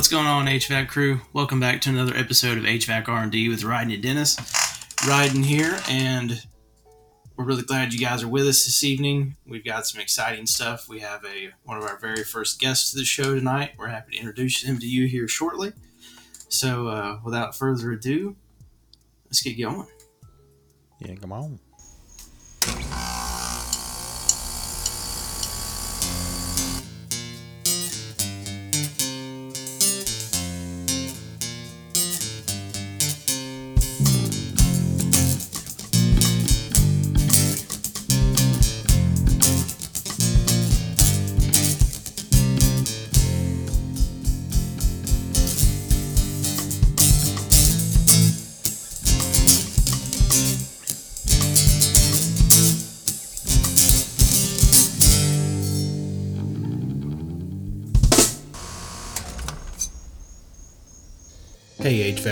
What's going on, HVAC crew? Welcome back to another episode of HVAC R&D with Ryden and Dennis. Ryden here, and we're really glad you guys are with us this evening. We've got some exciting stuff. We have a one of our very first guests to the show tonight. We're happy to introduce him to you here shortly. So, uh, without further ado, let's get going. Yeah, come on.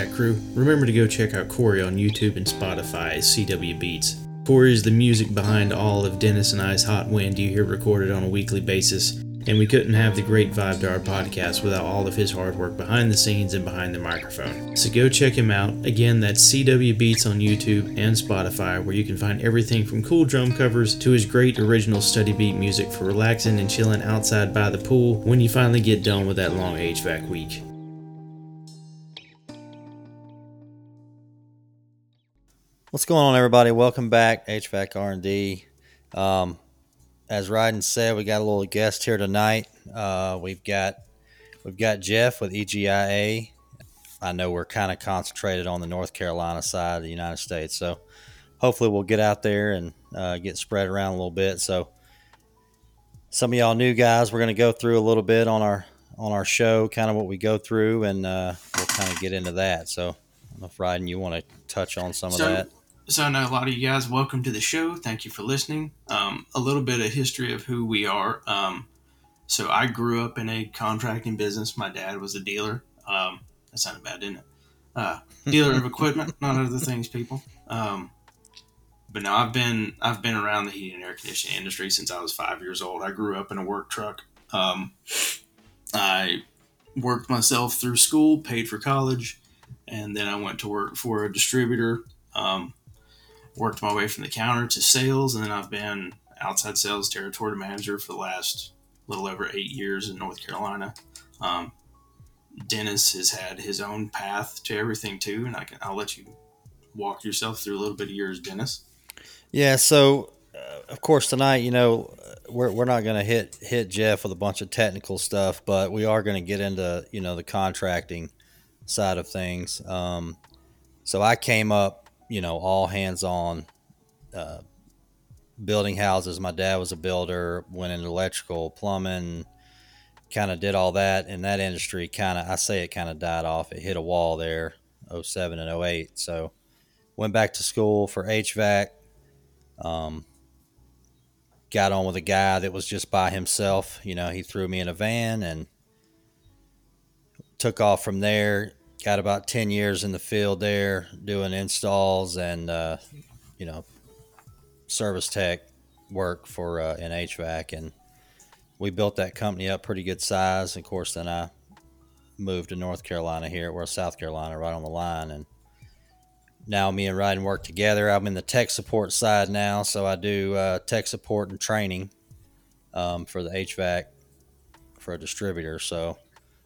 Crew, remember to go check out Corey on YouTube and Spotify as CW Beats. Corey is the music behind all of Dennis and I's Hot Wind you hear recorded on a weekly basis, and we couldn't have the great vibe to our podcast without all of his hard work behind the scenes and behind the microphone. So go check him out. Again, that's CW Beats on YouTube and Spotify, where you can find everything from cool drum covers to his great original study beat music for relaxing and chilling outside by the pool when you finally get done with that long HVAC week. What's going on, everybody? Welcome back, HVAC R&D. Um, as Ryden said, we got a little guest here tonight. Uh, we've got we've got Jeff with EGIA. I know we're kind of concentrated on the North Carolina side of the United States, so hopefully we'll get out there and uh, get spread around a little bit. So some of y'all new guys, we're going to go through a little bit on our on our show, kind of what we go through, and uh, we'll kind of get into that. So, I don't know if Ryden, you want to touch on some So- of that? So I know a lot of you guys. Welcome to the show. Thank you for listening. Um, a little bit of history of who we are. Um, so I grew up in a contracting business. My dad was a dealer. Um, that sounded bad, didn't it? Uh, dealer of equipment, not other things, people. Um, but no, I've been I've been around the heating and air conditioning industry since I was five years old. I grew up in a work truck. Um, I worked myself through school, paid for college, and then I went to work for a distributor. Um, worked my way from the counter to sales, and then I've been outside sales territory manager for the last little over eight years in North Carolina. Um, Dennis has had his own path to everything too, and I can I'll let you walk yourself through a little bit of yours, Dennis. Yeah, so uh, of course tonight, you know, we're we're not going to hit hit Jeff with a bunch of technical stuff, but we are going to get into you know the contracting side of things. Um, so I came up, you know, all hands on uh, building houses. My dad was a builder, went into electrical, plumbing, kind of did all that in that industry. Kind of, I say it kind of died off. It hit a wall there, 07 and 08. So went back to school for HVAC. Um, got on with a guy that was just by himself. You know, he threw me in a van and took off from there. Got about 10 years in the field there doing installs and, uh, you know, service tech work for uh, in HVAC. And we built that company up pretty good size. Of course, then I moved to North Carolina here. We're South Carolina, right on the line. And now me and Ryden work together. I'm in the tech support side now, so I do uh, tech support and training um, for the HVAC for a distributor. So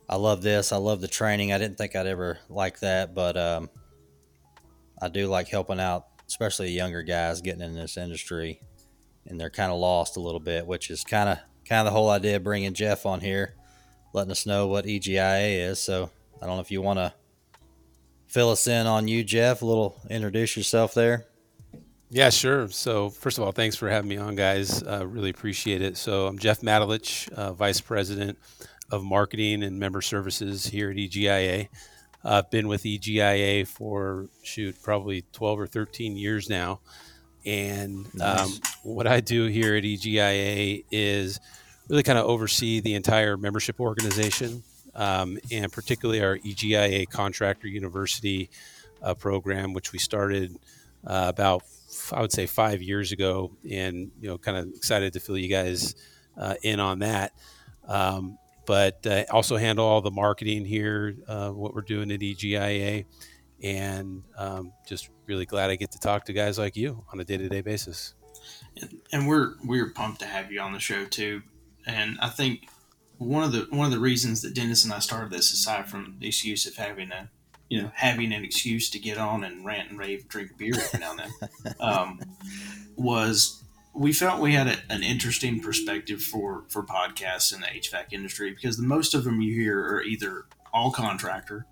I love this. I love the training. I didn't think I'd ever like that, but um, I do like helping out, especially younger guys getting in this industry, and they're kind of lost a little bit, which is kind of kind of the whole idea of bringing Jeff on here, letting us know what EGIA is. So I don't know if you want to fill us in on you, Jeff. A little introduce yourself there. Yeah, sure. So, first of all, thanks for having me on, guys. Uh, really appreciate it. So, I'm Jeff Matalich, uh, Vice President of Marketing and Member Services here at EGIA. I've been with EGIA for, shoot, probably 12 or 13 years now. And um, what I do here at EGIA is really kind of oversee the entire membership organization um, and particularly our EGIA Contractor University uh, program, which we started uh, about I would say five years ago, and you know, kind of excited to fill you guys uh, in on that. Um, but uh, also handle all the marketing here, uh, what we're doing at EGIA, and um, just really glad I get to talk to guys like you on a day to day basis. And we're we're pumped to have you on the show too. And I think one of the one of the reasons that Dennis and I started this, aside from the excuse of having a you know having an excuse to get on and rant and rave, drink a beer every now and then, um, was we felt we had a, an interesting perspective for for podcasts in the HVAC industry because the most of them you hear are either all contractor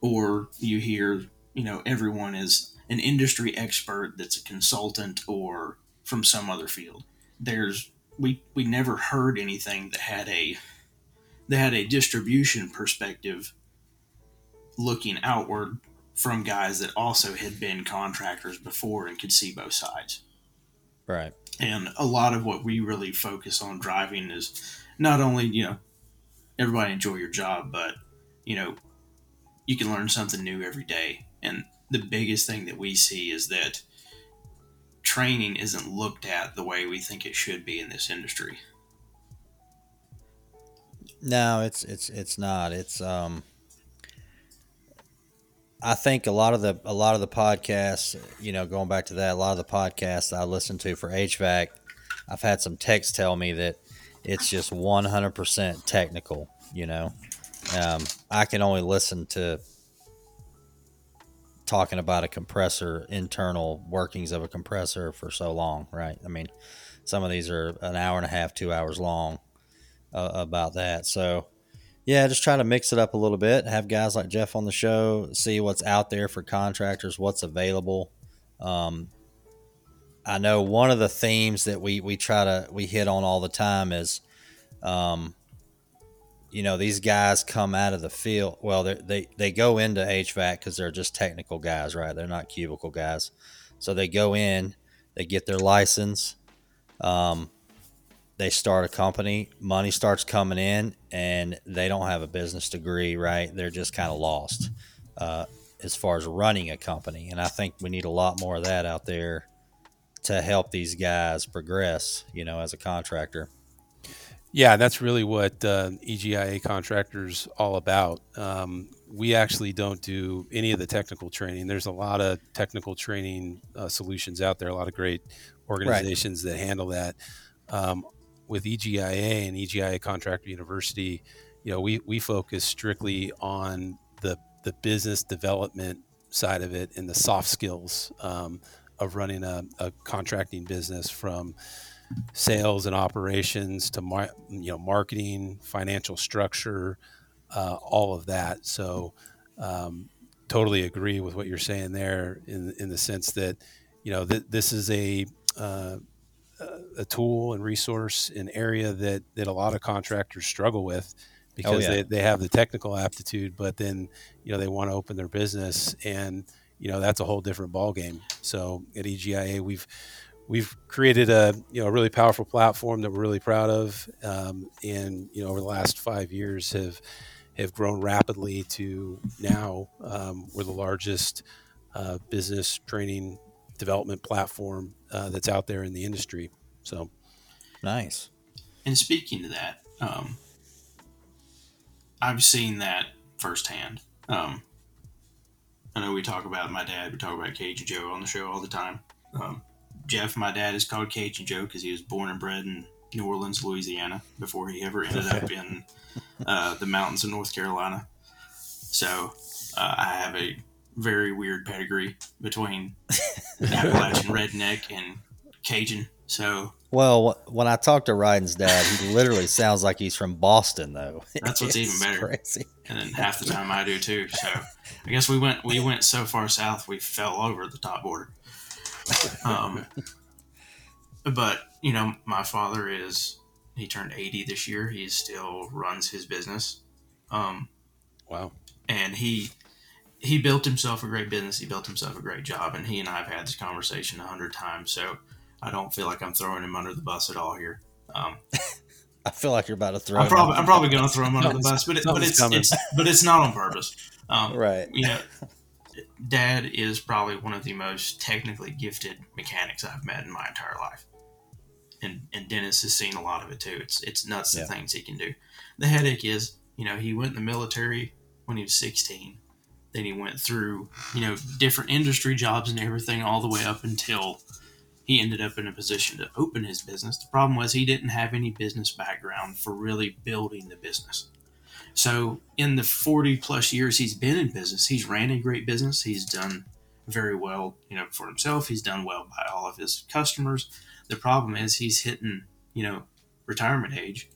or you hear you know everyone is an industry expert that's a consultant or from some other field. There's we we never heard anything that had a that had a distribution perspective looking outward from guys that also had been contractors before and could see both sides. Right. And a lot of what we really focus on driving is not only, you know, everybody enjoy your job, but, you know, you can learn something new every day. And the biggest thing that we see is that training isn't looked at the way we think it should be in this industry. No, it's it's it's not. It's um I think a lot of the a lot of the podcasts, you know, going back to that, a lot of the podcasts I listen to for HVAC, I've had some techs tell me that it's just 100% technical. You know, um, I can only listen to talking about a compressor, internal workings of a compressor for so long, right? I mean, some of these are an hour and a half, two hours long uh, about that. So yeah, just try to mix it up a little bit. Have guys like Jeff on the show, see what's out there for contractors, what's available. Um, I know one of the themes that we we try to we hit on all the time is, um, you know, these guys come out of the field. Well, they they go into HVAC because they're just technical guys, right? They're not cubicle guys, so they go in, they get their license. Um, they start a company, money starts coming in, and they don't have a business degree, right? They're just kind of lost uh, as far as running a company. And I think we need a lot more of that out there to help these guys progress, you know, as a contractor. Yeah, that's really what uh, EGIA contractors all about. Um, we actually don't do any of the technical training. There's a lot of technical training uh, solutions out there, a lot of great organizations right. that handle that. Um, with EGIA and EGIA Contractor University, you know, we, we focus strictly on the, the business development side of it and the soft skills um, of running a, a, contracting business from sales and operations to mar- you know marketing, financial structure, uh, all of that. So, um, totally agree with what you're saying there in in the sense that you know th- this is a uh, a tool and resource, an area that that a lot of contractors struggle with oh, because oh, yeah. they, they have the technical aptitude, but then you know they want to open their business, and you know that's a whole different ball game. So at EGIA, we've we've created a you know a really powerful platform that we're really proud of, um, and you know over the last five years have have grown rapidly to now um, we're the largest uh, business training development platform uh, that's out there in the industry. So nice. And speaking to that, um, I've seen that firsthand. Um, I know we talk about my dad. We talk about Cajun Joe on the show all the time. Um, Jeff, my dad, is called Cajun Joe because he was born and bred in New Orleans, Louisiana, before he ever ended up in uh, the mountains of North Carolina. So uh, I have a very weird pedigree between Appalachian redneck and Cajun. So well, when I talk to Ryden's dad, he literally sounds like he's from Boston, though. That's what's even better. Crazy. And then half the time I do too. So I guess we went we went so far south we fell over the top border. Um, but you know, my father is he turned eighty this year. He still runs his business. Um, wow. And he he built himself a great business. He built himself a great job, and he and I have had this conversation a hundred times. So I don't feel like I'm throwing him under the bus at all here. Um, I feel like you're about to throw. I'm probably I'm probably going to throw him under the bus, but it, but it's, it's but it's not on purpose. Um, right. You know, Dad is probably one of the most technically gifted mechanics I've met in my entire life, and and Dennis has seen a lot of it too. It's it's nuts Yeah. the things he can do. The headache is, you know, he went in the military when he was 16. Then he went through, you know, different industry jobs and everything all the way up until he ended up in a position to open his business. The problem was he didn't have any business background for really building the business. So, in the 40 plus years he's been in business, he's ran a great business. He's done very well, you know, for himself. He's done well by all of his customers. The problem is he's hitting, you know, retirement age,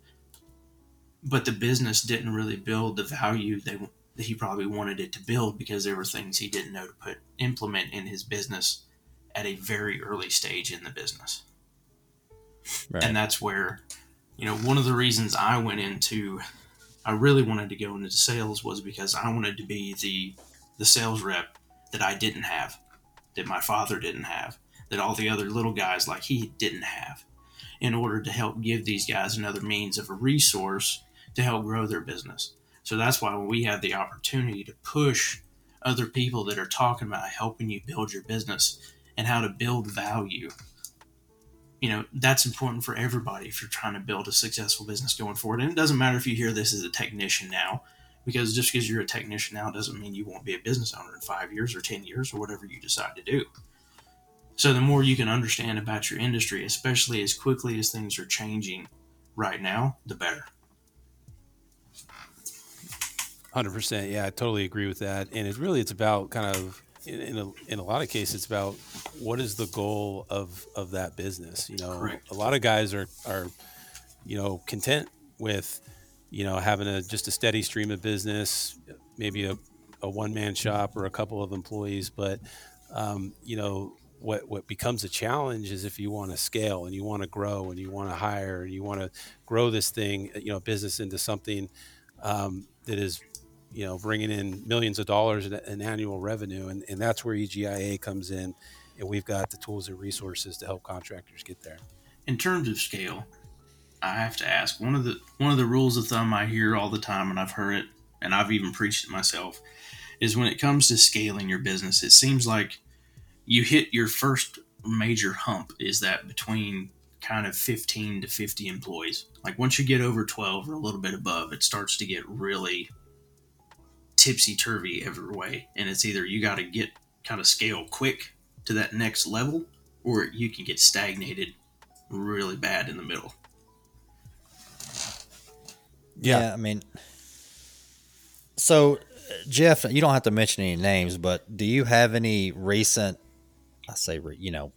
but the business didn't really build the value they he probably wanted it to build because there were things he didn't know to put implement in his business at a very early stage in the business. Right. And that's where, you know, one of the reasons I went into I really wanted to go into sales was because I wanted to be the the sales rep that I didn't have, that my father didn't have, that all the other little guys like he didn't have, in order to help give these guys another means of a resource to help grow their business. So that's why when we have the opportunity to push other people that are talking about helping you build your business and how to build value, you know, that's important for everybody if you're trying to build a successful business going forward. And it doesn't matter if you hear this as a technician now, because just because you're a technician now doesn't mean you won't be a business owner in five years or 10 years or whatever you decide to do. So the more you can understand about your industry, especially as quickly as things are changing right now, the better. Hundred percent. Yeah, I totally agree with that. And it really, it's about kind of in, in a in a lot of cases, it's about what is the goal of of that business. You know, Correct. a lot of guys are are you know content with you know having a just a steady stream of business, maybe a, a one man shop or a couple of employees, but um, you know what what becomes a challenge is if you want to scale and you want to grow and you want to hire and you want to grow this thing you know business into something um, that is you know bringing in millions of dollars in, in annual revenue and, and that's where EGIA comes in and we've got the tools and resources to help contractors get there in terms of scale, I have to ask one of the one of the rules of thumb I hear all the time, and I've heard it, and I've even preached it myself, is when it comes to scaling your business, it seems like you hit your first major hump is that between kind of 15 to 50 employees. Like once you get over 12 or a little bit above, it starts to get really tipsy turvy every way, and it's either you got to get kind of scale quick to that next level, or you can get stagnated really bad in the middle. Yeah. I mean, so uh, Jeff, you don't have to mention any names, but do you have any recent, I say, you know,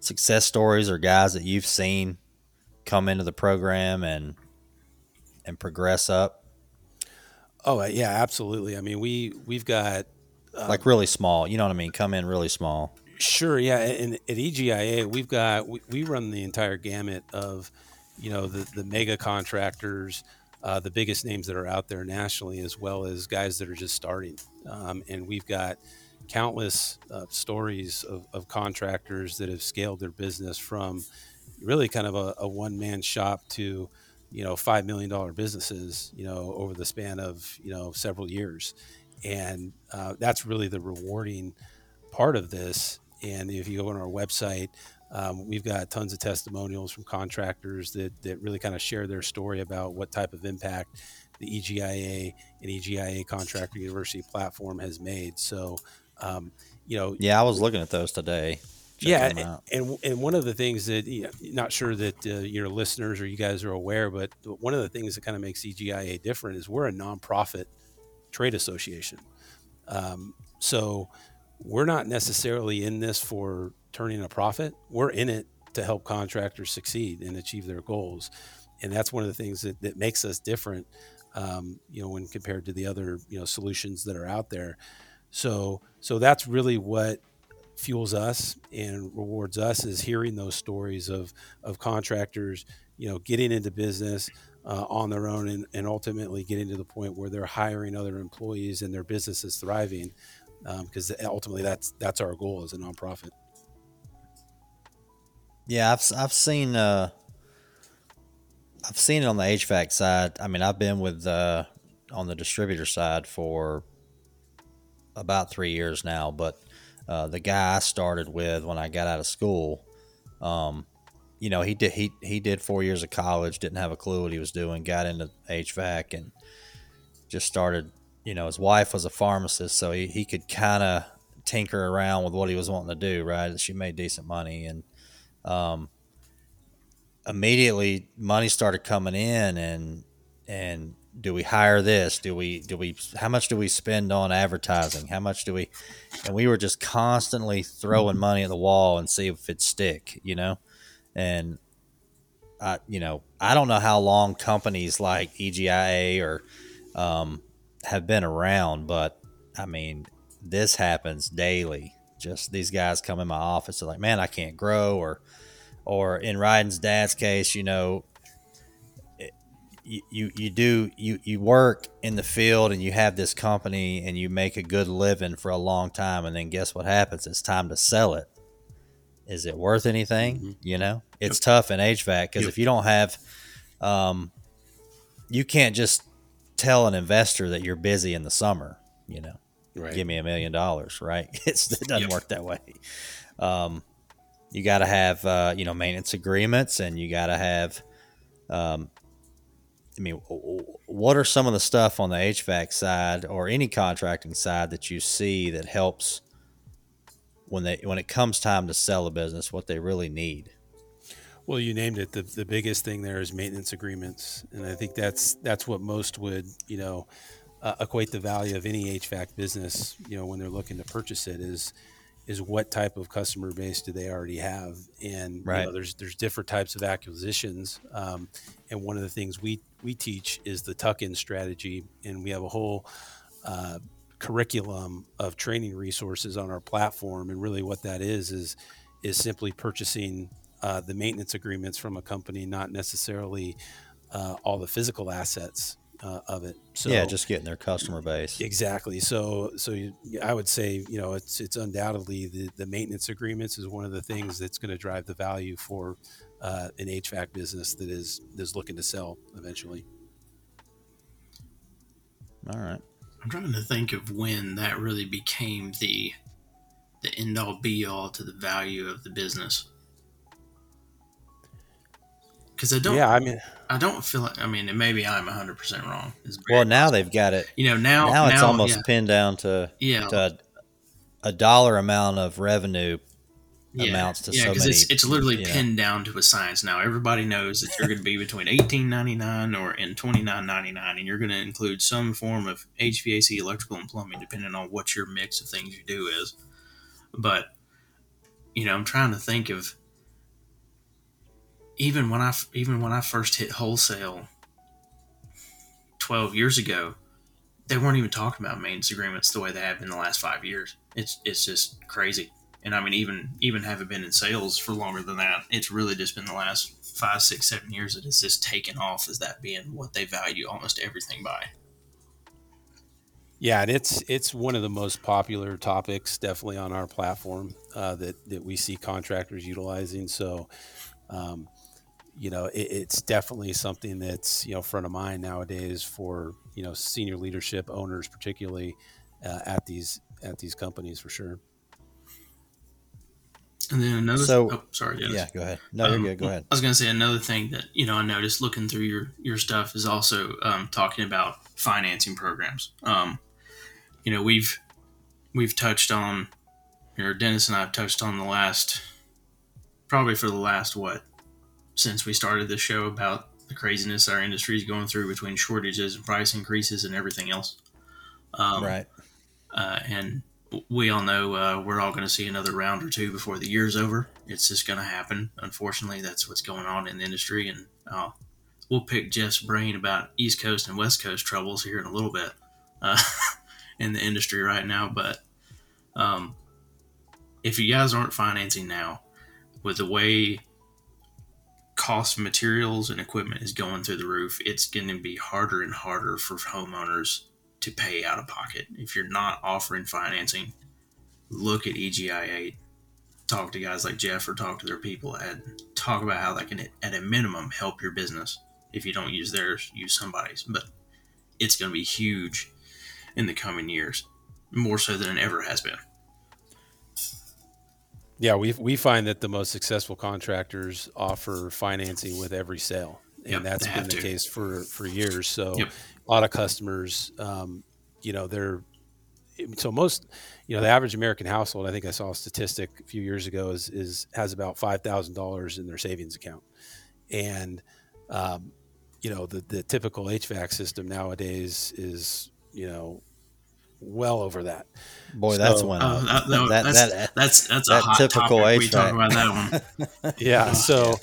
success stories or guys that you've seen come into the program and and progress up, oh uh, yeah absolutely i mean we we've got uh, like really small? You know what I mean? Come in really small. Sure, yeah. And at EGIA, we've got we, we run the entire gamut of, you know, the the mega contractors, uh, the biggest names that are out there nationally, as well as guys that are just starting. Um, and we've got countless uh, stories of, of contractors that have scaled their business from really kind of a, a one man shop to, you know, five million dollar businesses, you know, over the span of you know several years, and uh, that's really the rewarding part of this. And if you go on our website, um, we've got tons of testimonials from contractors that, that really kind of share their story about what type of impact the EGIA and EGIA Contractor University platform has made. So, um, you know, Yeah, I was looking at those today. Yeah, and and one of the things that you know, not sure that uh, your listeners or you guys are aware, but one of the things that kind of makes EGIA different is we're a nonprofit trade association. Um, so we're not necessarily in this for turning a profit. We're in it to help contractors succeed and achieve their goals, and that's one of the things that, that makes us different. Um, you know, when compared to the other you know solutions that are out there. So so that's really what fuels us and rewards us is hearing those stories of of contractors you know getting into business uh, on their own and, and ultimately getting to the point where they're hiring other employees and their business is thriving because ultimately that's that's our goal as a nonprofit Yeah, I've I've seen uh, I've seen it on the HVAC side. I mean, I've been with uh, on the distributor side for about three years now. But uh, the guy I started with when I got out of school, um, you know, he did he he did four years of college, didn't have a clue what he was doing, got into HVAC and just started. You know, his wife was a pharmacist, so he, he could kind of tinker around with what he was wanting to do. Right, she made decent money, and um, immediately money started coming in, and and do we hire this? Do we do we how much do we spend on advertising? How much do we? And we were just constantly throwing money at the wall and see if it'd stick. You know and I, you know, I don't know how long companies like EGIA or um, have been around, but I mean, this happens daily. Just these guys come in my office, they're like, "Man, I can't grow," or, or in Ryden's dad's case, you know, you, you, you do you, you work in the field and you have this company and you make a good living for a long time and then guess what happens it's time to sell it is it worth anything? Mm-hmm. You know, it's yep. tough in HVAC because yep. if you don't have, um, you can't just tell an investor that you're busy in the summer. You know, right. give me a million dollars, right? It's, it doesn't yep. work that way. Um, you got to have uh, you know maintenance agreements, and you got to have. Um, I mean, what are some of the stuff on the HVAC side or any contracting side that you see that helps when they when it comes time to sell a business what they really need? Well you named it. The, the biggest thing there is maintenance agreements. And i think that's that's what most would you know uh, equate the value of any hvac business you know when they're looking to purchase it is is what type of customer base do they already have and right. you know, there's there's different types of acquisitions um, and one of the things we we teach is the tuck-in strategy and we have a whole uh, curriculum of training resources on our platform and really what that is is is simply purchasing uh, the maintenance agreements from a company not necessarily uh, all the physical assets uh, of it. So yeah just getting their customer base. Exactly. So so you, i would say you know it's it's undoubtedly the, the maintenance agreements is one of the things that's going to drive the value for uh, an hvac business that is is looking to sell eventually. All right. I'm trying to think of when that really became the the end all be all to the value of the business. Because I don't. Yeah, I mean, I don't feel like. I mean, maybe I'm 100 percent wrong. Well, now possible. they've got it. You know, now now it's now, almost yeah. pinned down to yeah to a, a dollar amount of revenue yeah. amounts to yeah, so many. It's, it's literally pinned down to a science now. Everybody knows that you're going to be between eighteen ninety nine or and twenty nine ninety nine, and you're going to include some form of HVAC, electrical, and plumbing, depending on what your mix of things you do is. But you know, I'm trying to think of even when I even when I first hit wholesale twelve years ago, they weren't even talking about maintenance agreements the way they have in the last five years. It's it's just crazy and I mean even even having been in sales for longer than that, it's really just been the last five, six, seven years that it's just taken off as that being what they value almost everything by. Yeah, and it's it's one of the most popular topics, definitely on our platform uh, that that we see contractors utilizing. So, um, you know, it, it's definitely something that's you know front of mind nowadays for you know senior leadership owners, particularly uh, at these at these companies for sure. And then another. So, oh, sorry. Dennis. Yeah, go ahead. No, um, you're good. Go ahead. I was going to say another thing that you know I noticed looking through your your stuff is also um, talking about financing programs. Um, you know, we've we've touched on, or Dennis and I have touched on the last, probably for the last what, since we started the show about the craziness our industry is going through between shortages and price increases and everything else. Um, right. Uh, and we all know uh, we're all going to see another round or two before the year's over. It's just going to happen. Unfortunately, that's what's going on in the industry, and uh, we'll pick Jeff's brain about East Coast and West Coast troubles here in a little bit uh, in the industry right now. But um, if you guys aren't financing now, with the way cost of materials and equipment is going through the roof, it's going to be harder and harder for homeowners to pay out of pocket. If you're not offering financing, look at EGIA. Talk to guys like Jeff or talk to their people and talk about how that can, at a minimum, help your business. If you don't use theirs, use somebody's. But it's going to be huge in the coming years, more so than it ever has been. Yeah, we we find that the most successful contractors offer financing with every sale, and Yep, that's been the to. case for for years. So, Yep. a lot of customers, um, you know, they're so most, you know, the average American household. I think I saw a statistic a few years ago is is has about five thousand dollars in their savings account, and um, you know, the the typical HVAC system nowadays is you know well over that. Boy, that's So- when Oh, uh, that- no, that, that's, that that's that's a that hot typical topic. We talk about that one. yeah Oh, so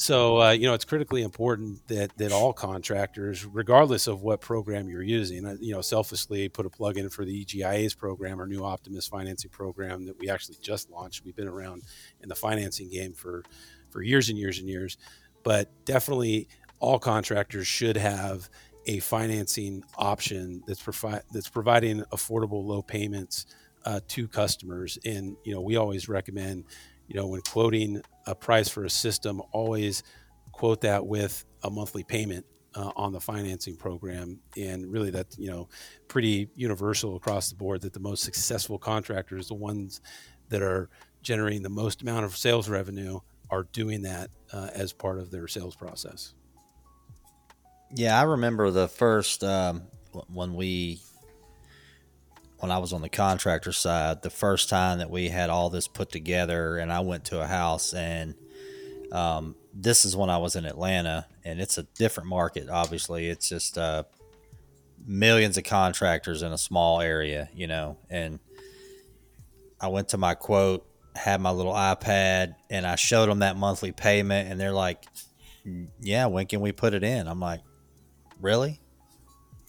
so uh, you know it's critically important that that all contractors regardless of what program you're using uh, you know selfishly put a plug in for the egia's program our new optimus financing program that we actually just launched we've been around in the financing game for for years and years and years but definitely all contractors should have a financing option that's provi- that's providing affordable low payments uh, to customers. And you know we always recommend you know when quoting a price for a system always quote that with a monthly payment uh, on the financing program. And really that's you know pretty universal across the board that the most successful contractors the ones that are generating the most amount of sales revenue are doing that uh, as part of their sales process Yeah, I remember the first um, when we when I was on the contractor side, the first time that we had all this put together, and I went to a house, and um, this is when I was in Atlanta, and it's a different market. Obviously, it's just uh, millions of contractors in a small area, you know, and I went to my quote, had my little iPad, and I showed them that monthly payment, and they're like, "Yeah, when can we put it in?" I'm like, "Really?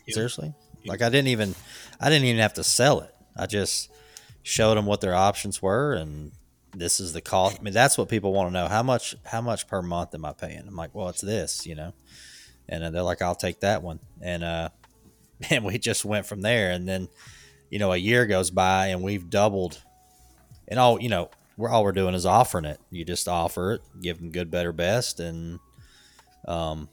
Seriously?" Like I didn't even, I didn't even have to sell it. I just showed them what their options were, and this is the cost. I mean, that's what people want to know. How much? How much per month am I paying? I'm like, well, it's this, you know. And then they're like, I'll take that one, and uh, and we just went from there. And then, you know, a year goes by, and we've doubled. And all you know, we're all we're doing is offering it. You just offer it, give them good, better, best, and um,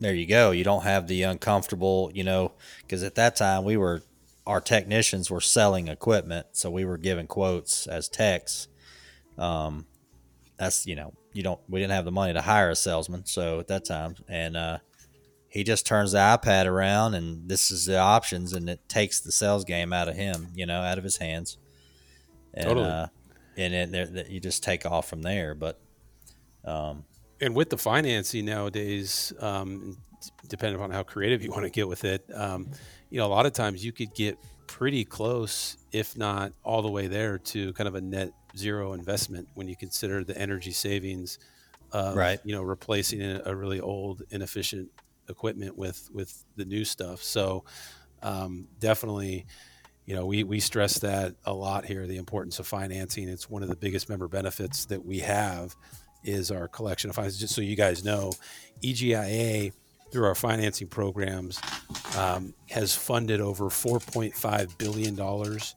there you go. You don't have the uncomfortable, you know, because at that time we were our technicians were selling equipment, so we were giving quotes as techs. Um, that's you know, you don't we didn't have the money to hire a salesman, so at that time, and uh, he just turns the iPad around, and this is the options, and it takes the sales game out of him, you know, out of his hands, and Totally. uh, and then you just take off from there. But um, and with the financing nowadays, um, depending on how creative you want to get with it, um, you know, a lot of times you could get pretty close, if not all the way there, to kind of a net zero investment when you consider the energy savings, of, Right. You know, replacing a, a really old, inefficient equipment with with the new stuff. So um, definitely. You know, we, we stress that a lot here, the importance of financing. It's one of the biggest member benefits that we have is our collection of finance. Just so you guys know, EGIA through our financing programs um, has funded over 4.5 billion dollars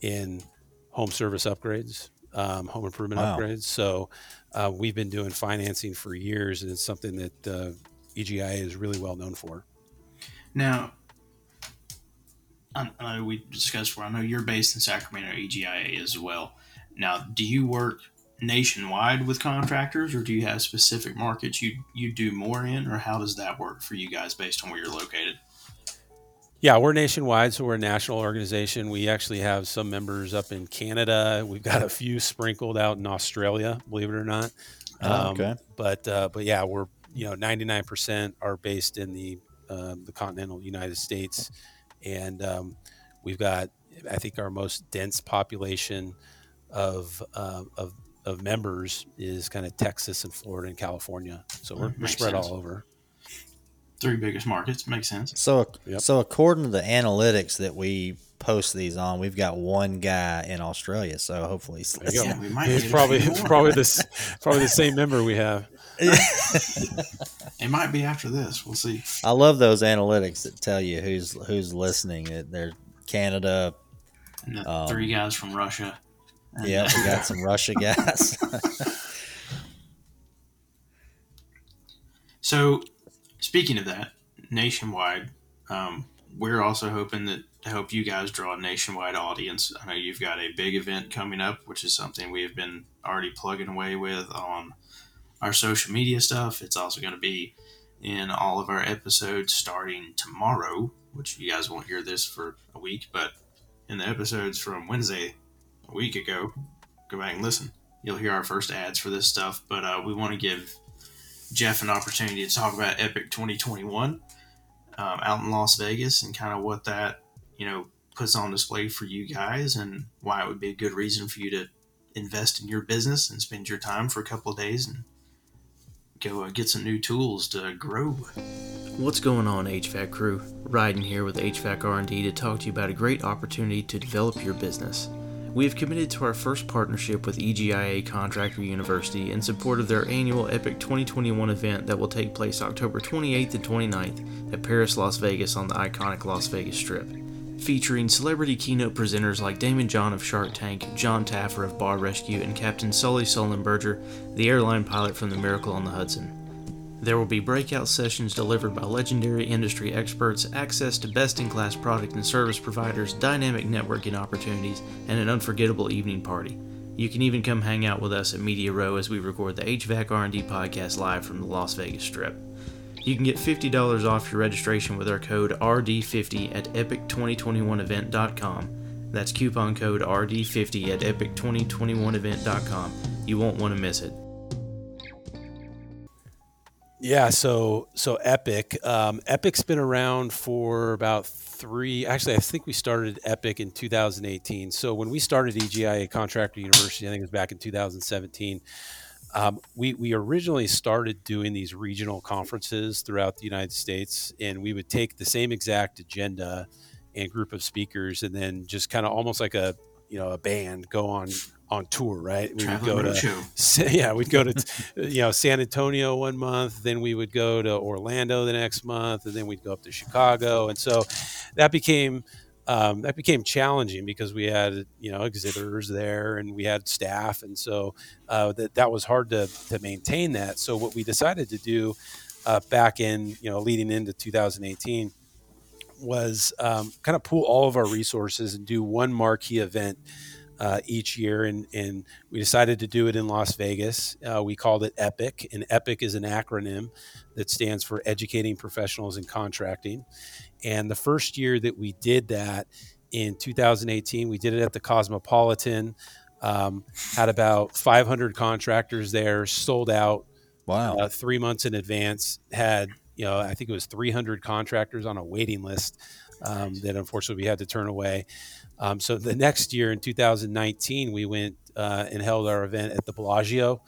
in home service upgrades, um, home improvement Wow. upgrades. So uh, we've been doing financing for years, and it's something that uh, EGIA is really well known for. Now, I, I know we discussed where I know you're based in Sacramento, EGIA as well. Now, do you work nationwide with contractors, or do you have specific markets you you do more in, or how does that work for you guys based on where you're located? Yeah, we're nationwide, so we're a national organization. We actually have some members up in Canada. We've got a few sprinkled out in Australia, believe it or not. Oh, okay. But uh, but yeah, we're you know 99% are based in the um, the continental United States, and um, we've got I think our most dense population of uh, of of members is kind of Texas and Florida and California. So we're, we're spread sense. all over. Three biggest markets makes sense. So, Yep. so according to the analytics that we post these on, we've got one guy in Australia. So hopefully, he's There you go. Yeah, we might It's probably it's probably this probably the same member we have. It might be after this. We'll see. I love those analytics that tell you who's who's listening. That They're Canada. And the Um, three guys from Russia. Yeah, we got some Russia gas. So, speaking of that, nationwide, um, we're also hoping that to help you guys draw a nationwide audience. I know you've got a big event coming up, which is something we have been already plugging away with on our social media stuff. It's also going to be in all of our episodes starting tomorrow, which you guys won't hear this for a week, but in the episodes from Wednesday, a week ago, go back and listen. You'll hear our first ads for this stuff, but uh, we want to give Jeff an opportunity to talk about Epic 2021 um, out in Las Vegas and kind of what that, you know, puts on display for you guys and why it would be a good reason for you to invest in your business and spend your time for a couple of days and go uh, get some new tools to grow. What's going on, HVAC crew? Ryden here with HVAC R&D to talk to you about a great opportunity to develop your business. We have committed to our first partnership with EGIA Contractor University in support of their annual Epic 2021 event that will take place October 28th and 29th at Paris, Las Vegas on the iconic Las Vegas Strip featuring celebrity keynote presenters like Daymond John of Shark Tank, John Taffer of Bar Rescue, and Captain Sully Sullenberger, the airline pilot from the Miracle on the Hudson. There will be breakout sessions delivered by legendary industry experts, access to best in class product and service providers, dynamic networking opportunities, and an unforgettable evening party. You can even come hang out with us at Media Row as we record the HVAC R&D podcast live from the Las Vegas Strip. You can get $50 off your registration with our code RD50 at epic2021event.com. That's coupon code RD50 at epic2021event.com. You won't want to miss it. Yeah, so so Epic, um, Epic's been around for about three. Actually, I think we started Epic in 2018. So when we started EGIA Contractor University, I think it was back in 2017. Um, we, we originally started doing these regional conferences throughout the United States, and we would take the same exact agenda and group of speakers, and then just kind of almost like a you know a band go on on tour, right? We would go to show. yeah, we'd go to you know San Antonio one month, then we would go to Orlando the next month, and then we'd go up to Chicago, and so that became um, that became challenging because we had you know exhibitors there and we had staff, and so uh, that that was hard to to maintain that. So what we decided to do uh, back in you know leading into 2018 was um, kind of pool all of our resources and do one marquee event. Uh, each year, and, and we decided to do it in Las Vegas. Uh, we called it EPIC, and EPIC is an acronym that stands for Educating Professionals in Contracting. And the first year that we did that in 2018, we did it at the Cosmopolitan. Um, had about 500 contractors there, sold out. Wow. Uh, three months in advance. Had you know, I think it was 300 contractors on a waiting list um, that unfortunately we had to turn away. Um, so the next year in 2019, we went uh, and held our event at the Bellagio.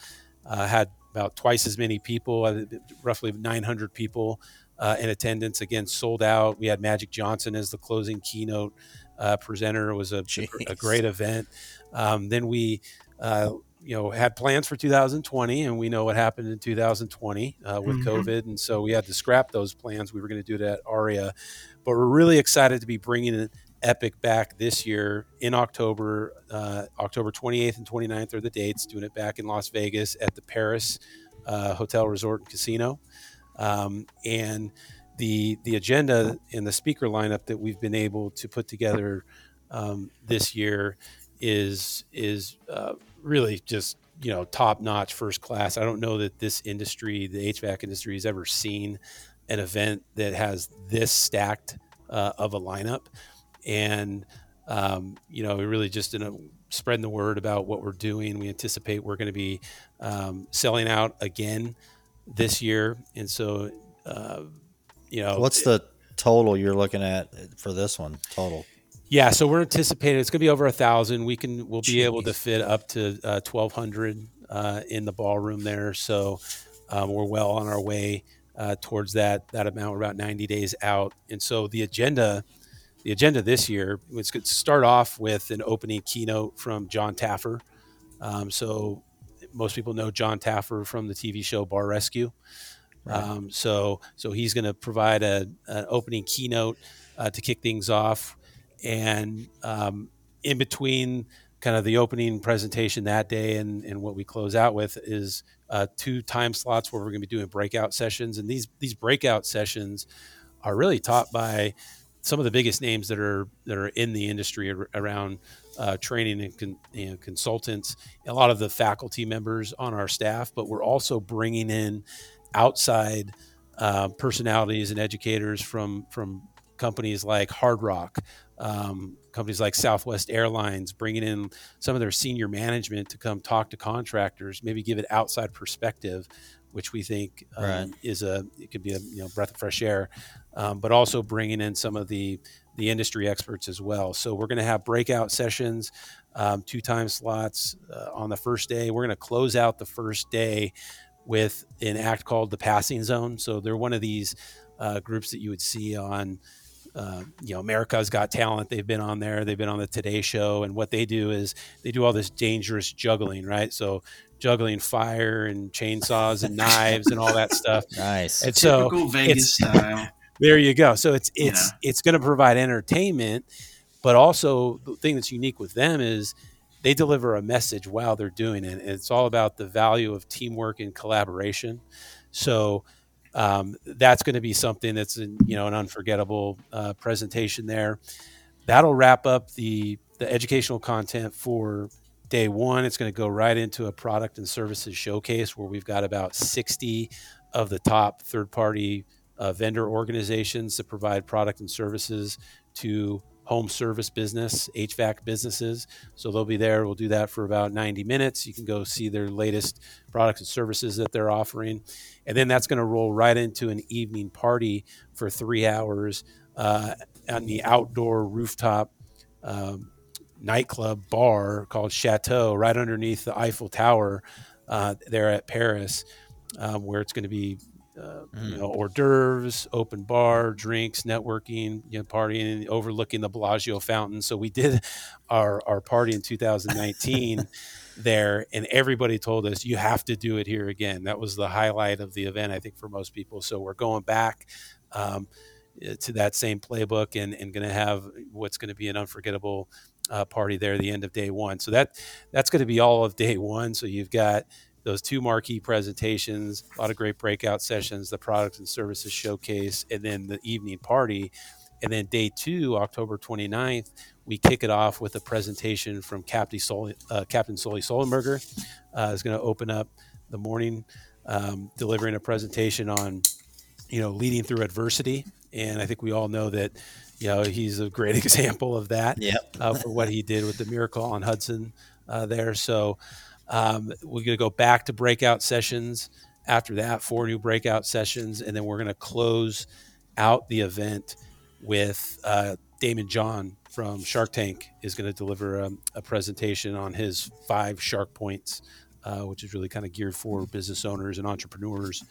Uh, had about twice as many people, uh, roughly 900 people uh, in attendance. Again, sold out. We had Magic Johnson as the closing keynote uh, presenter. It was a, a great event. Um, then we, uh, you know, had plans for 2020, and we know what happened in 2020 uh, with mm-hmm. COVID, and so we had to scrap those plans. We were going to do it at Aria, but we're really excited to be bringing Epic back this year in October. Uh, October 28th and 29th are the dates. Doing it back in Las Vegas at the Paris uh, Hotel Resort and Casino. Um, and the the agenda and the speaker lineup that we've been able to put together um, this year is is uh, really just you know top notch, first class. I don't know that this industry, the HVAC industry, has ever seen an event that has this stacked uh, of a lineup, and um, you know, we really just in a spreading the word about what we're doing. We anticipate we're going to be um, selling out again this year, and so uh, you know, what's the total you're looking at for this one total? Yeah, so we're anticipating it's going to be over a thousand. We can we'll be Jeez. able to fit up to uh, twelve hundred uh, in the ballroom there. So um, we're well on our way uh, towards that that amount. We're about ninety days out, and so the agenda. The agenda this year was to start off with an opening keynote from John Taffer. Um, so most people know John Taffer from the TV show Bar Rescue. Right. Um, so so he's going to provide a, an opening keynote uh, to kick things off, and um, in between kind of the opening presentation that day and, and what we close out with is uh, two time slots where we're going to be doing breakout sessions, and these these breakout sessions are really taught by some of the biggest names that are that are in the industry around uh, training and con, you know, consultants, a lot of the faculty members on our staff, but we're also bringing in outside uh, personalities and educators from from companies like Hard Rock, um, companies like Southwest Airlines, bringing in some of their senior management to come talk to contractors, maybe give it outside perspective, which we think um, right. is a it could be a you know breath of fresh air, um, but also bringing in some of the the industry experts as well. So we're going to have breakout sessions, um, two time slots uh, on the first day. We're going to close out the first day with an act called the Passing Zone. So they're one of these uh, groups that you would see on uh, you know, America's Got Talent. They've been on there. They've been on the Today Show, and what they do is they do all this dangerous juggling, right? So juggling fire and chainsaws and knives and all that stuff. Nice. And Typical so Vegas style. There you go. So it's it's yeah. it's going to provide entertainment, but also the thing that's unique with them is they deliver a message while they're doing it. And it's all about the value of teamwork and collaboration. So um, that's going to be something that's an, you know an unforgettable uh, presentation there. That'll wrap up the the educational content for day one. It's going to go right into a product and services showcase where we've got about 60 of the top third party uh, vendor organizations that provide product and services to home service business, HVAC businesses. So they'll be there. We'll do that for about 90 minutes. You can go see their latest products and services that they're offering. And then that's going to roll right into an evening party for three hours uh, on the outdoor rooftop um, nightclub bar called Chateau, right underneath the Eiffel Tower uh, there at Paris, um, where it's going to be uh, mm. you know, hors d'oeuvres, open bar, drinks, networking, you know, partying, overlooking the Bellagio fountain. So we did our our party in 2019 there, and everybody told us you have to do it here again. That was the highlight of the event, I think, for most people. So we're going back. Um, to that same playbook and, and going to have what's going to be an unforgettable uh, party there the end of day one. So that that's going to be all of day one. So you've got those two marquee presentations, a lot of great breakout sessions, the products and services showcase, and then the evening party. And then day two, October 29th, we kick it off with a presentation from Captain Sully, uh, Captain Sully Sullenberger. Uh, is going to open up the morning, um, delivering a presentation on, you know, leading through adversity. And I think we all know that, you know, he's a great example of that yep. uh, for what he did with the Miracle on Hudson uh, there. So, um, we're going to go back to breakout sessions after that, four new breakout sessions, and then we're going to close out the event with uh, Daymond John from Shark Tank is going to deliver a, a, presentation on his five Shark Points, uh, which is really kind of geared for business owners and entrepreneurs,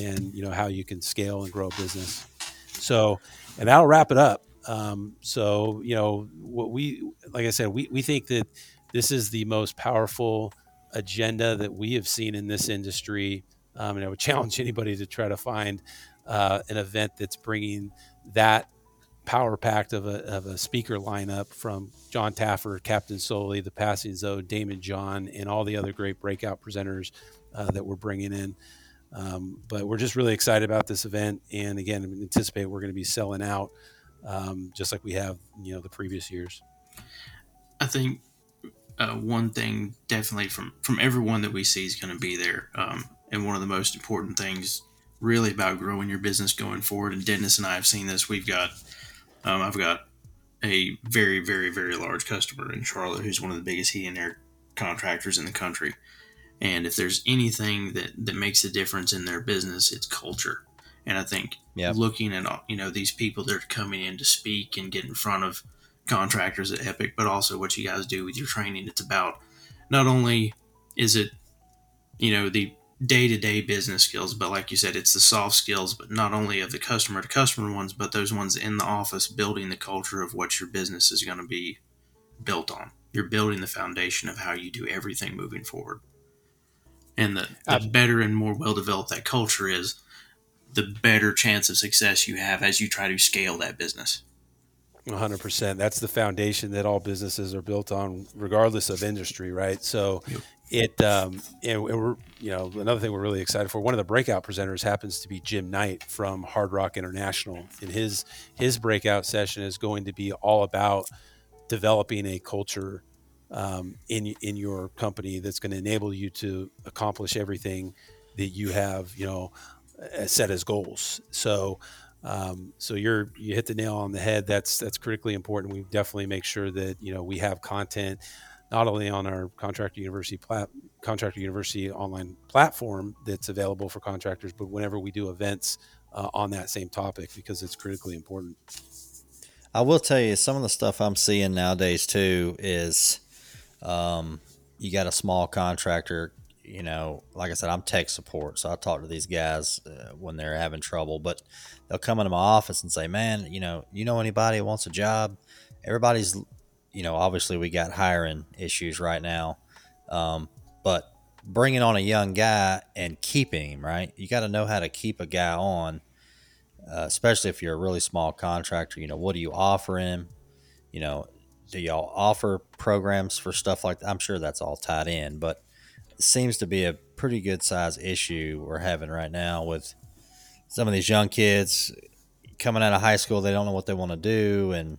and you know how you can scale and grow a business. So, and that'll wrap it up. Um, so, you know, what we, like I said, we, we think that this is the most powerful agenda that we have seen in this industry. Um, and I would challenge anybody to try to find uh, an event that's bringing that power packed of a, of a speaker lineup from Jon Taffer, Captain Sully, The Passing Zone, Daymond John, and all the other great breakout presenters uh, that we're bringing in. Um, but we're just really excited about this event, and again, anticipate we're going to be selling out um, just like we have, you know, the previous years. I think uh, one thing definitely from from everyone that we see is going to be there. Um, and one of the most important things, really, about growing your business going forward. And Dennis and I have seen this. We've got, um, I've got a very, very, very large customer in Charlotte who's one of the biggest heating and air contractors in the country. And if there's anything that that makes a difference in their business, it's culture. And I think yep. looking at you know these people that are coming in to speak and get in front of contractors at Epic, but also what you guys do with your training. It's about not only is it, you know, the day to day business skills, but like you said, it's the soft skills, but not only of the customer to customer ones, but those ones in the office building the culture of what your business is going to be built on. You're building the foundation of how you do everything moving forward. And the, the better and more well developed that culture is, the better chance of success you have as you try to scale that business. 100%. That's the foundation that all businesses are built on, regardless of industry, right? So, it um, and we're you know another thing we're really excited for. One of the breakout presenters happens to be Jim Knight from Hard Rock International, and his his breakout session is going to be all about developing a culture um, in in your company that's going to enable you to accomplish everything that you have you know set as goals. So. Um, so you're you hit the nail on the head. That's that's critically important. We definitely make sure that you know we have content not only on our contractor university plat- contractor university online platform that's available for contractors, but whenever we do events uh, on that same topic because it's critically important. I will tell you some of the stuff I'm seeing nowadays too is um, you got a small contractor. You know, like I said, I'm tech support, so I talk to these guys uh, when they're having trouble. But they'll come into my office and say, "Man, you know, you know anybody wants a job?" Everybody's you know, obviously we got hiring issues right now, um, but bringing on a young guy and keeping him right, you got to know how to keep a guy on, uh, especially if you're a really small contractor. You know, what do you offer him? You know, do y'all offer programs for stuff like that? I'm sure that's all tied in, but it seems to be a pretty good size issue we're having right now with some of these young kids coming out of high school. They don't know what they want to do, and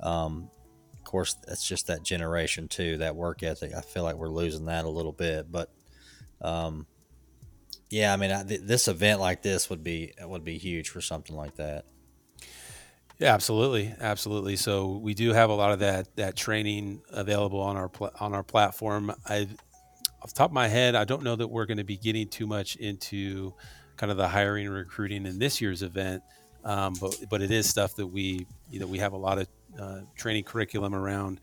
um, of course, that's just that generation too, that work ethic. I feel like we're losing that a little bit, but um, yeah, I mean, I, th- this event like this would be would be huge for something like that. Yeah, absolutely, absolutely. So we do have a lot of that that training available on our pl- on our platform. I, off the top of my head, I don't know that we're going to be getting too much into kind of the hiring and recruiting in this year's event, um, but but it is stuff that we you know we have a lot of uh, training curriculum around.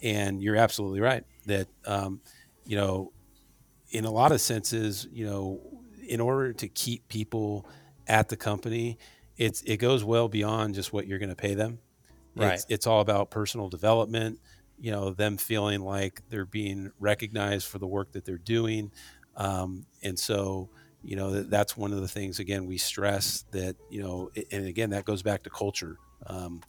And you're absolutely right that um, you know, in a lot of senses, you know, in order to keep people at the company, it's it goes well beyond just what you're going to pay them. Right. It's, it's all about personal development. You know, them feeling like they're being recognized for the work that they're doing, um, and so you know that, that's one of the things again we stress that you know and again that goes back to culture um,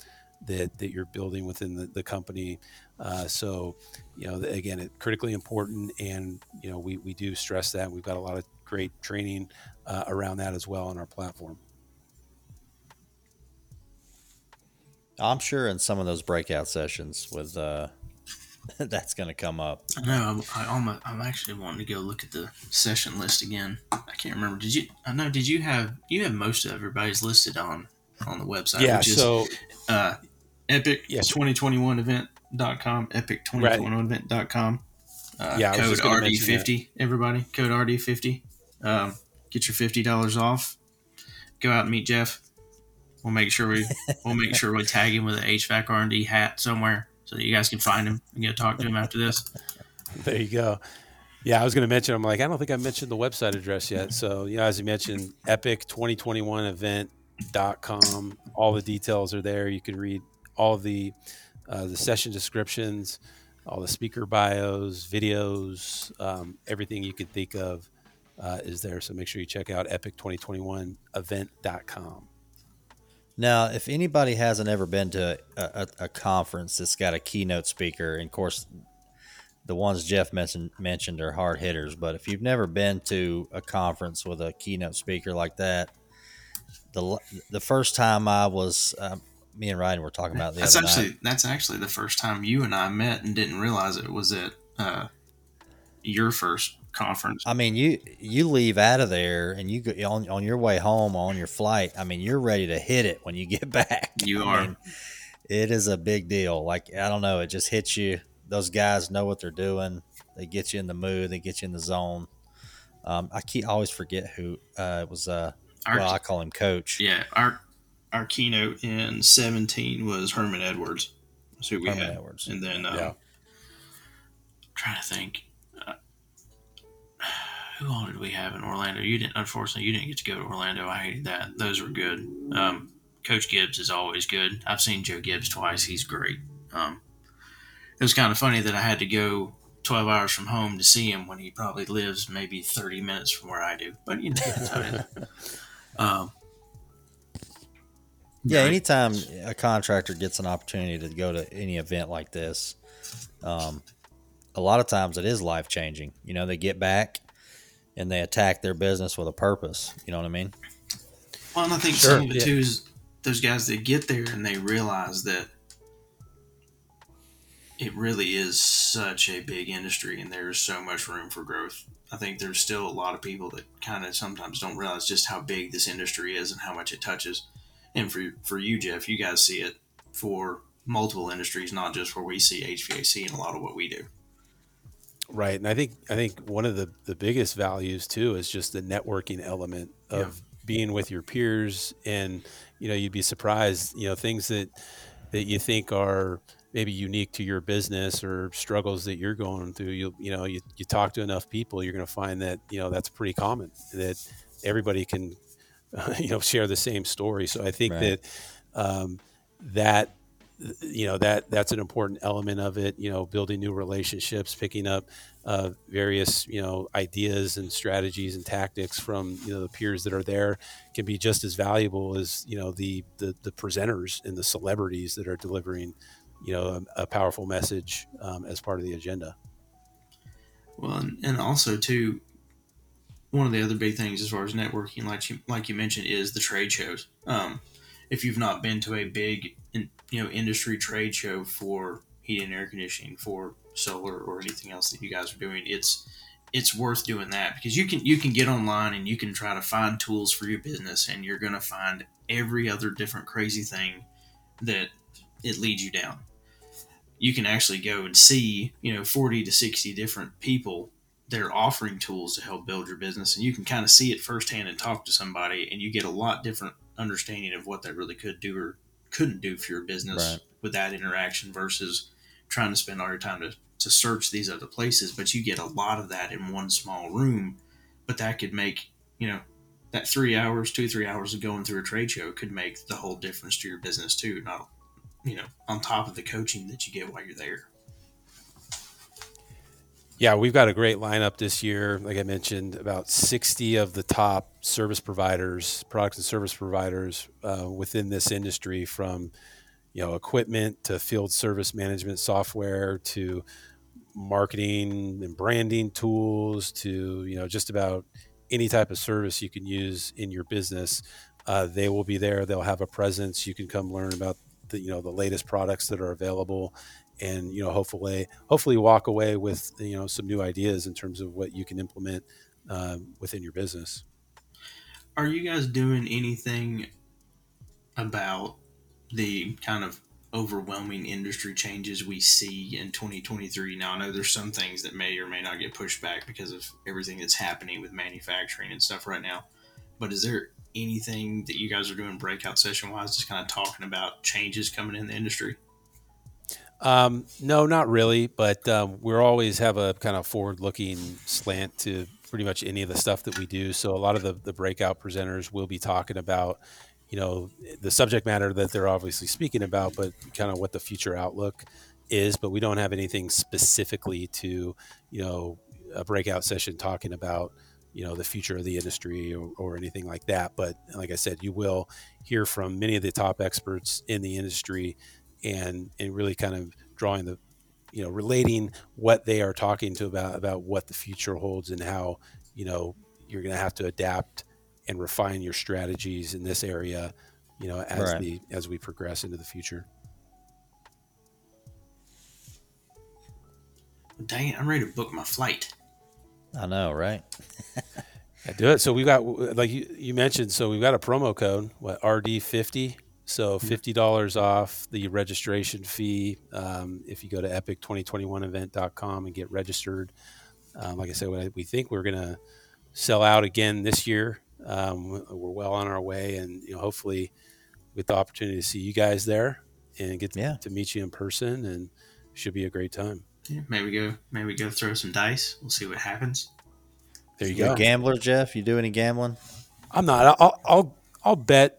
that that you're building within the, the company. Uh, so, you know, again, it's critically important, and you know, we we do stress that. We've got a lot of great training uh, around that as well on our platform. I'm sure in some of those breakout sessions with uh, that's going to come up. I know. I, almost, I'm actually wanting to go look at the session list again. I can't remember. Did you? I know. Did you have? You have most of everybody's listed on on the website. Yeah. so uh, epic2021event.com, epic2021event.com. Uh, yeah, code RD50, everybody. Code RD50. Um, get your $50 off. Go out and meet Jeff. We'll make sure we we'll make sure we tag him with an HVAC R&D hat somewhere so that you guys can find him and go talk to him after this. There you go. Yeah, I was going to mention. I'm like, I don't think I mentioned the website address yet. So, you know, as you mentioned, Epic 2021 event.com. All the details are there. You can read all the uh, the session descriptions, all the speaker bios, videos, um, everything you could think of uh, is there. So make sure you check out epic2021event.com. Now, if anybody hasn't ever been to a, a, a, conference that's got a keynote speaker, and of course, the ones Jeff mentioned mentioned are hard hitters. But if you've never been to a conference with a keynote speaker like that, the the first time I was um, me and Ryan were talking about the that's other actually night. that's actually the first time you and I met and didn't realize it was at uh, your first conference. I mean, you you leave out of there and you go on on your way home on your flight. I mean, you're ready to hit it when you get back. You I are. Mean, it is a big deal. Like I don't know, it just hits you. Those guys know what they're doing. They get you in the mood. They get you in the zone. Um, I keep always forget who uh, it was. Uh, our, well, I call him Coach. Yeah, our our keynote in 17 was Herman Edwards. That's who we Herman had. Edwards. And then, um, yeah. trying to think, who all did we have in Orlando? You didn't, unfortunately, you didn't get to go to Orlando. I hated that. Those were good. Um, Coach Gibbs is always good. I've seen Joe Gibbs twice. He's great. Um, it was kind of funny that I had to go 12 hours from home to see him when he probably lives maybe 30 minutes from where I do. But, you know, that's how it is. Um, yeah, anytime a contractor gets an opportunity to go to any event like this, um, a lot of times it is life changing. You know, they get back and they attack their business with a purpose. You know what I mean? Well, and I think Sure, some of it yeah. too is those guys that get there and they realize that it really is such a big industry and there's so much room for growth. I think there's still a lot of people that kind of sometimes don't realize just how big this industry is and how much it touches. And for for you, Jeff, you guys see it for multiple industries, not just where we see HVAC and a lot of what we do. Right, and I think I think one of the the biggest values too is just the networking element of being with your peers, and you know you'd be surprised, you know, things that that you think are maybe unique to your business or struggles that you're going through. You you know you, you talk to enough people, you're going to find that you know that's pretty common that everybody can you know share the same story. So I think Right. that um, that you know that that's an important element of it you know building new relationships picking up uh, various you know ideas and strategies and tactics from you know the peers that are there can be just as valuable as you know the the, the presenters and the celebrities that are delivering you know a, a powerful message um, as part of the agenda Well, and, also too, one of the other big things as far as networking, like you like you mentioned, is the trade shows. Um, if you've not been to a big, you know, industry trade show for heating and air conditioning, for solar or anything else that you guys are doing, it's it's worth doing that because you can you can get online and you can try to find tools for your business, and you're going to find every other different crazy thing that it leads you down. You can actually go and see, you know, 40 to 60 different people they're offering tools to help build your business and you can kind of see it firsthand and talk to somebody and you get a lot different understanding of what they really could do or couldn't do for your business Right. with that interaction versus trying to spend all your time to, to search these other places. But you get a lot of that in one small room. But that could make you know that three hours two three hours of going through a trade show could make the whole difference to your business too. Not you know on top of the coaching that you get while you're there Yeah, we've got a great lineup this year. Like I mentioned, about 60 of the top service providers, products and service providers uh, within this industry, from you know equipment to field service management software to marketing and branding tools to you know just about any type of service you can use in your business. Uh, they will be there. They'll have a presence. You can come learn about the you know the latest products that are available and you know hopefully hopefully walk away with you know some new ideas in terms of what you can implement um, within your business. Are you guys doing anything about the kind of overwhelming industry changes we see in 2023 now i know there's some things that may or may not get pushed back because of everything that's happening with manufacturing and stuff right now. But is there anything that you guys are doing breakout session wise just kind of talking about changes coming in the industry um, no not really but um, we're always have a kind of forward looking slant to pretty much any of the stuff that we do. So a lot of the, the breakout presenters will be talking about you know the subject matter that they're obviously speaking about but kind of what the future outlook is. But we don't have anything specifically to you know a breakout session talking about you know the future of the industry or, or anything like that. But like i said you will hear from many of the top experts in the industry and and really kind of drawing the you know relating what they are talking to about about what the future holds and how you know you're going to have to adapt and refine your strategies in this area you know as Right. the as we progress into the future dang it i'm ready to book my flight I know, right? Yeah, do it. So we've got, like you, you mentioned, so we've got a promo code, what RD50. So fifty dollars off the registration fee um, if you go to epic2021event.com and get registered. Um, like I said, we- we think we're gonna sell out again this year. Um, we're well on our way, and you know, hopefully, with the opportunity to see you guys there and get to, Yeah. to meet you in person, and should be a great time. yeah, maybe go maybe go throw some dice we'll see what happens There you You go. a gambler, Jeff? You do any gambling? I'm not. I'll I'll, I'll bet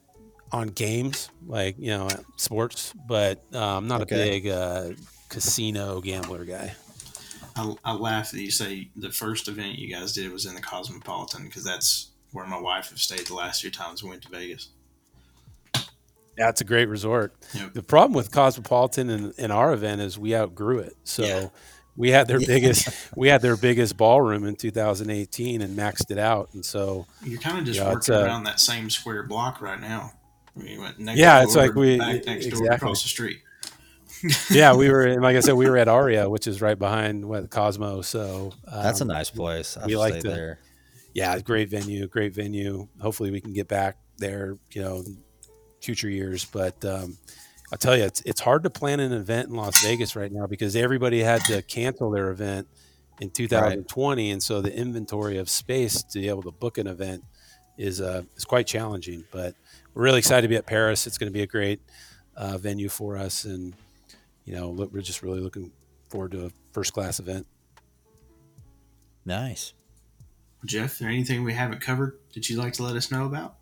on games like you know sports, but uh, I'm not Okay. a big uh, casino gambler guy. I, I laugh that you say the first event you guys did was in the Cosmopolitan because that's where my wife have stayed the last two times we went to Vegas. Yeah, it's a great resort. Yep. The problem with Cosmopolitan and, and our event is we outgrew it. So, Yeah. we had their biggest we had their biggest ballroom in 2018 and maxed it out and so You're kind of just Yeah, it's, working uh, around that same square block right now. I mean, you went next Yeah, door, it's like we- back next door exactly. across the street. yeah we were like i said we were at aria which is right behind what cosmo so um, That's a nice place. I we like to- there. yeah great venue great venue hopefully we can get back there you know future years but um i'll tell you it's, it's hard to plan an event in las vegas right now because everybody had to cancel their event in 2020 and so the inventory of space to be able to book an event is uh is quite challenging but we're really excited to be at paris it's going to be a great uh, venue for us and you know look, we're just really looking forward to a first class event Nice. Jeff, is there anything we haven't covered that you'd like to let us know about?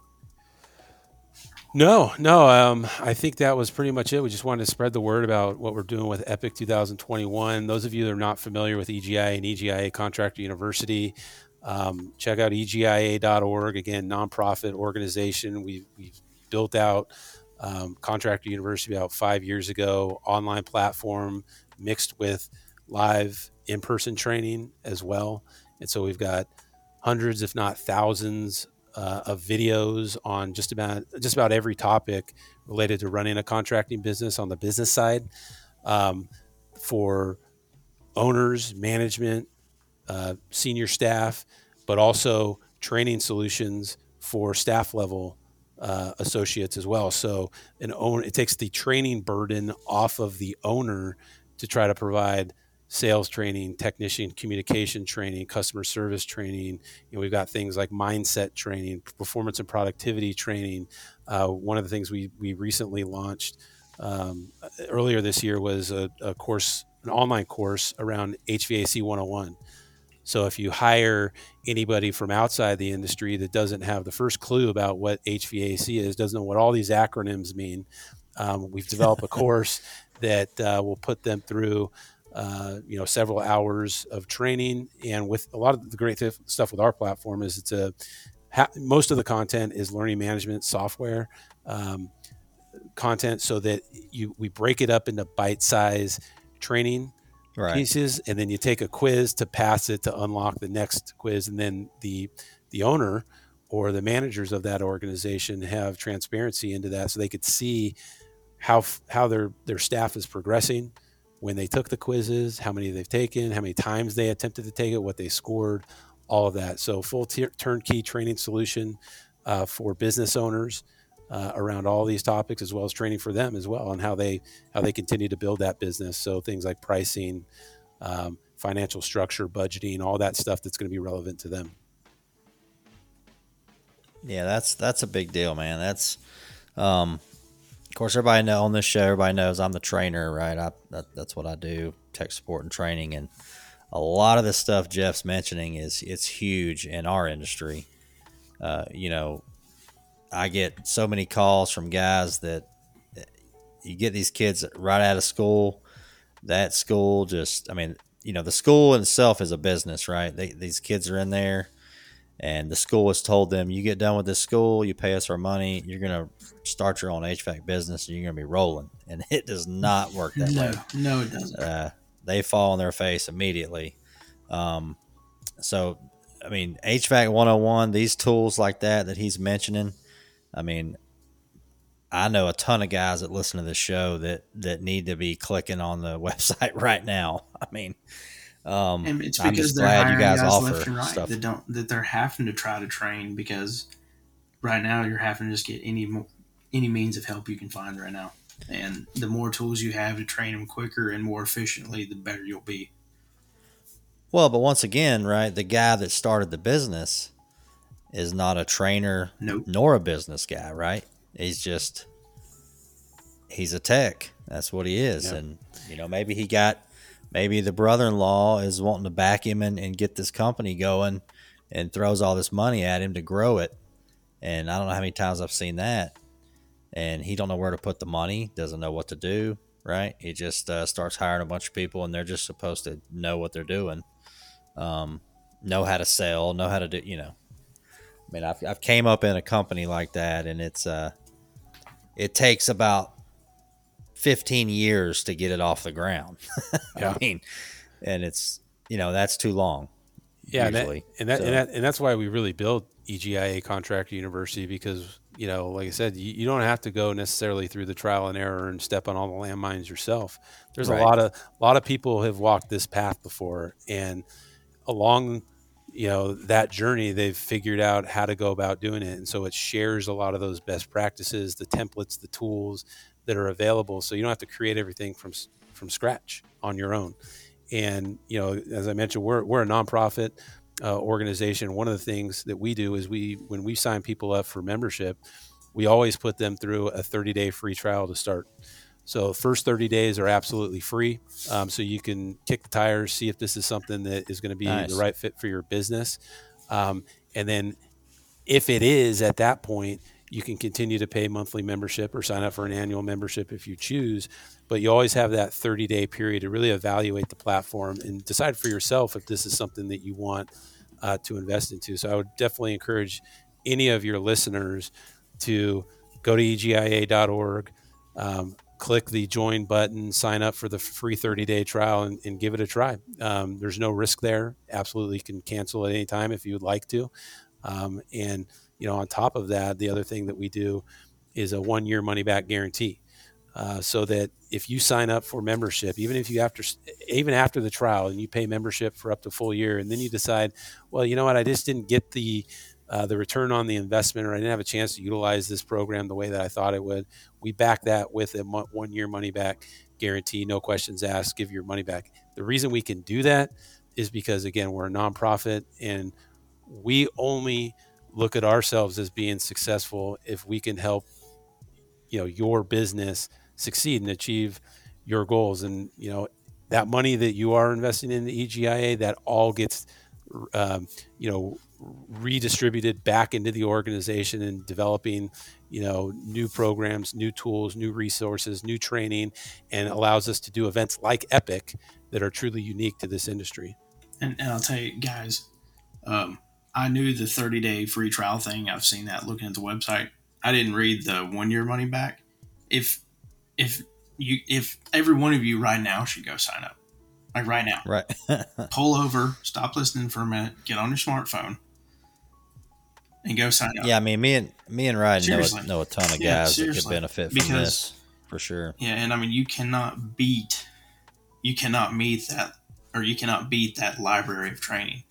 No, no. Um, I think that was pretty much it. We just wanted to spread the word about what we're doing with Epic 2021. Those of you that are not familiar with EGIA and EGIA Contractor University, um, check out EGIA.org. Again, nonprofit organization. We we built out um, Contractor University about five years ago. Online platform mixed with live in-person training as well. And so we've got hundreds, if not thousands, uh, of videos on just about just about every topic related to running a contracting business on the business side um, for owners, management, uh, senior staff, but also training solutions for staff level uh, associates as well. So an owner, it takes the training burden off of the owner to try to provide sales training, technician communication training, customer service training. You know, we've got things like mindset training, performance and productivity training. Uh, one of the things we we recently launched um, earlier this year was a, a course, an online course around HVAC 101. So if you hire anybody from outside the industry that doesn't have the first clue about what HVAC is, doesn't know what all these acronyms mean, um, we've developed a course that uh, will put them through uh, you know several hours of training. And with a lot of the great th- stuff with our platform is it's a ha- most of the content is learning management software um, content so that you we break it up into bite size training Right. pieces and then you take a quiz to pass it to unlock the next quiz and then the the owner or the managers of that organization have transparency into that so they could see how how their their staff is progressing when they took the quizzes how many they've taken how many times they attempted to take it what they scored all of that so full turnkey training solution uh, for business owners uh, around all these topics as well as training for them as well on how they how they continue to build that business so things like pricing um, financial structure budgeting all that stuff that's going to be relevant to them Yeah, that's that's a big deal, man. That's, um, of course, everybody know on this show. Everybody knows I'm the trainer, right? I that, that's what I do, tech support and training, and a lot of the stuff Jeff's mentioning is it's huge in our industry. Uh, you know, I get so many calls from guys that you get these kids right out of school. That school just, I mean, you know, the school itself is a business, right? They, these kids are in there and the school has told them you get done with this school you pay us our money you're going to start your own hvac business and you're going to be rolling and it does not work that No, way no, it doesn't. uh, they fall on their face immediately um, so i mean hvac 101 these tools like that that he's mentioning i mean i know a ton of guys that listen to this show that that need to be clicking on the website right now i mean um, And it's I'm because just they're glad you guys, guys, offer left and right stuff that don't that they're having to try to train because right now you're having to just get any any means of help you can find right now. And the more tools you have to train them quicker and more efficiently, the better you'll be. Well, but once again, right, the guy that started the business is not a trainer Nope. nor a business guy, right? He's just he's a tech. That's what he is. Yeah. And you know, maybe he got maybe the brother in law is wanting to back him and, and get this company going and throws all this money at him to grow it. And I don't know how many times I've seen that. And he don't know where to put the money, doesn't know what to do, right? He just uh, starts hiring a bunch of people and they're just supposed to know what they're doing um, know how to sell, know how to do, you know. I mean, I've, I've came up in a company like that, and it's uh, it takes about fifteen years to get it off the ground. Yeah. I mean, and it's you know that's too long. Yeah, and that, and that, So- and that and that's why we really build EGIA Contractor University because you know, like I said, you, you don't have to go necessarily through the trial and error and step on all the landmines yourself. There's Right. a lot of a lot of people have walked this path before, and along you know that journey they've figured out how to go about doing it. And so it shares a lot of those best practices the templates the tools that are available. So you don't have to create everything from from scratch on your own. And you know as i mentioned we're, we're a nonprofit uh, organization. One of the things that we do is we when we sign people up for membership we always put them through a 30 day free trial to start so first 30 days are absolutely free. Um, so you can kick the tires see if this is something that is going to be Nice. the right fit for your business. Um, and then if it is at that point you can continue to pay monthly membership or sign up for an annual membership if you choose. But you always have that 30 day period to really evaluate the platform and decide for yourself if this is something that you want uh, to invest into. So i would definitely encourage any of your listeners to go to egia.org um, click the join button sign up for the free 30 day trial and, and give it a try. Um, there's no risk there. Absolutely can cancel at any time if you would like to. Um, and you know on top of that the other thing that we do is a one year money back guarantee. Uh, so that if you sign up for membership even if you after even after the trial and you pay membership for up to full year and then you decide well you know what? I just didn't get the uh, the return on the investment or i didn't have a chance to utilize this program the way that i thought it would we back that with a mo- one year money back guarantee no questions asked give your money back. The reason we can do that is because again we're a nonprofit and we only look at ourselves as being successful if we can help you know your business succeed and achieve your goals. And you know that money that you are investing in the EGIA that all gets um, you know redistributed back into the organization and developing you know new programs new tools new resources new training and allows us to do events like epic that are truly unique to this industry And, and I'll tell you guys, um, I knew the 30 day free trial thing. I've seen that looking at the website. I didn't read the one year money back. If if you if every one of you right now should go sign up, like right now, Right. pull over, stop listening for a minute, get on your smartphone, and go sign up. yeah, I mean, me and me and Ryan know Seriously. know a ton of Yeah, guys that could benefit from Because- this for sure. Yeah, and I mean you cannot beat you cannot meet that or you cannot beat that library of training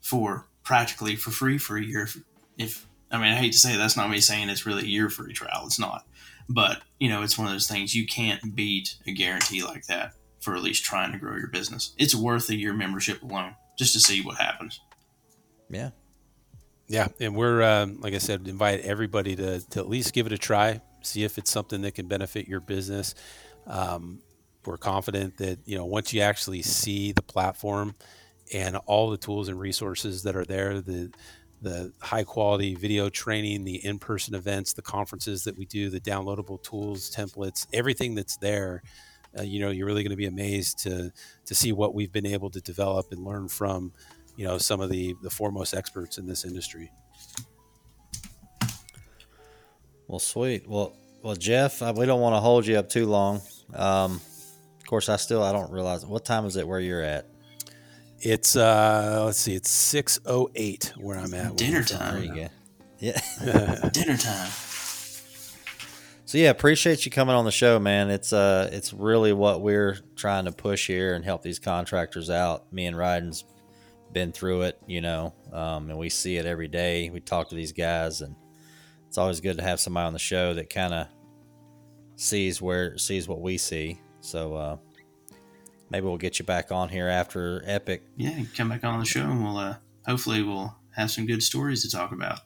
for practically for free for a year if, if I mean I hate to say it, that's not me saying it's really a year free trial. It's not. But, you know, it's one of those things you can't beat a guarantee like that for at least trying to grow your business. It's worth a year membership alone just to see what happens. Yeah. Yeah, and we're um, like I said, invite everybody to to at least give it a try, see if it's something that can benefit your business. Um, we're confident that you know once you actually see the platform and all the tools and resources that are there, the the high quality video training, the in person events, the conferences that we do, the downloadable tools, templates, everything that's there. Uh, you know, you're really going to be amazed to to see what we've been able to develop and learn from you know some of the the foremost experts in this industry. Well, sweet. Well, well, Jeff, uh, we don't want to hold you up too long. Um, of course, I still I don't realize what time is it where you're at. It's uh let's see, it's six oh eight where I'm at. Dinner time. There you go. Yeah. Dinner time. So yeah, appreciate you coming on the show, man. It's uh it's really what we're trying to push here and help these contractors out. Me and Ryan's been through it, you know, um, and we see it every day. We talk to these guys, and it's always good to have somebody on the show that kind of sees where sees what we see. So uh, maybe we'll get you back on here after Epic. Yeah, come back on the show and we'll uh hopefully we'll have some good stories to talk about.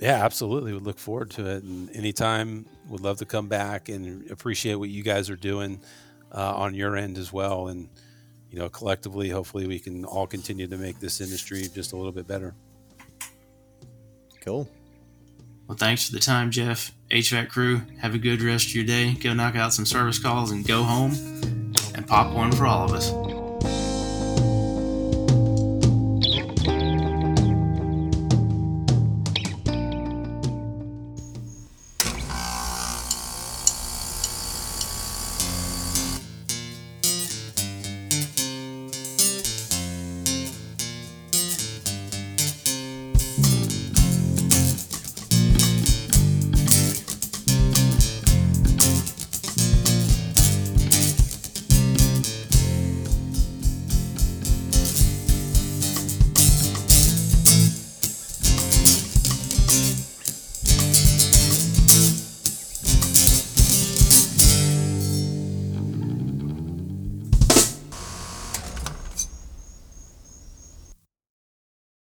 Yeah, absolutely. Would look forward to it. And anytime would love to come back and appreciate what you guys are doing uh, on your end as well. And, you know, collectively, hopefully we can all continue to make this industry just a little bit better. Cool. Well, thanks for the time, Jeff. HVAC crew, have a good rest of your day. Go knock out some service calls and go home and pop one for all of us.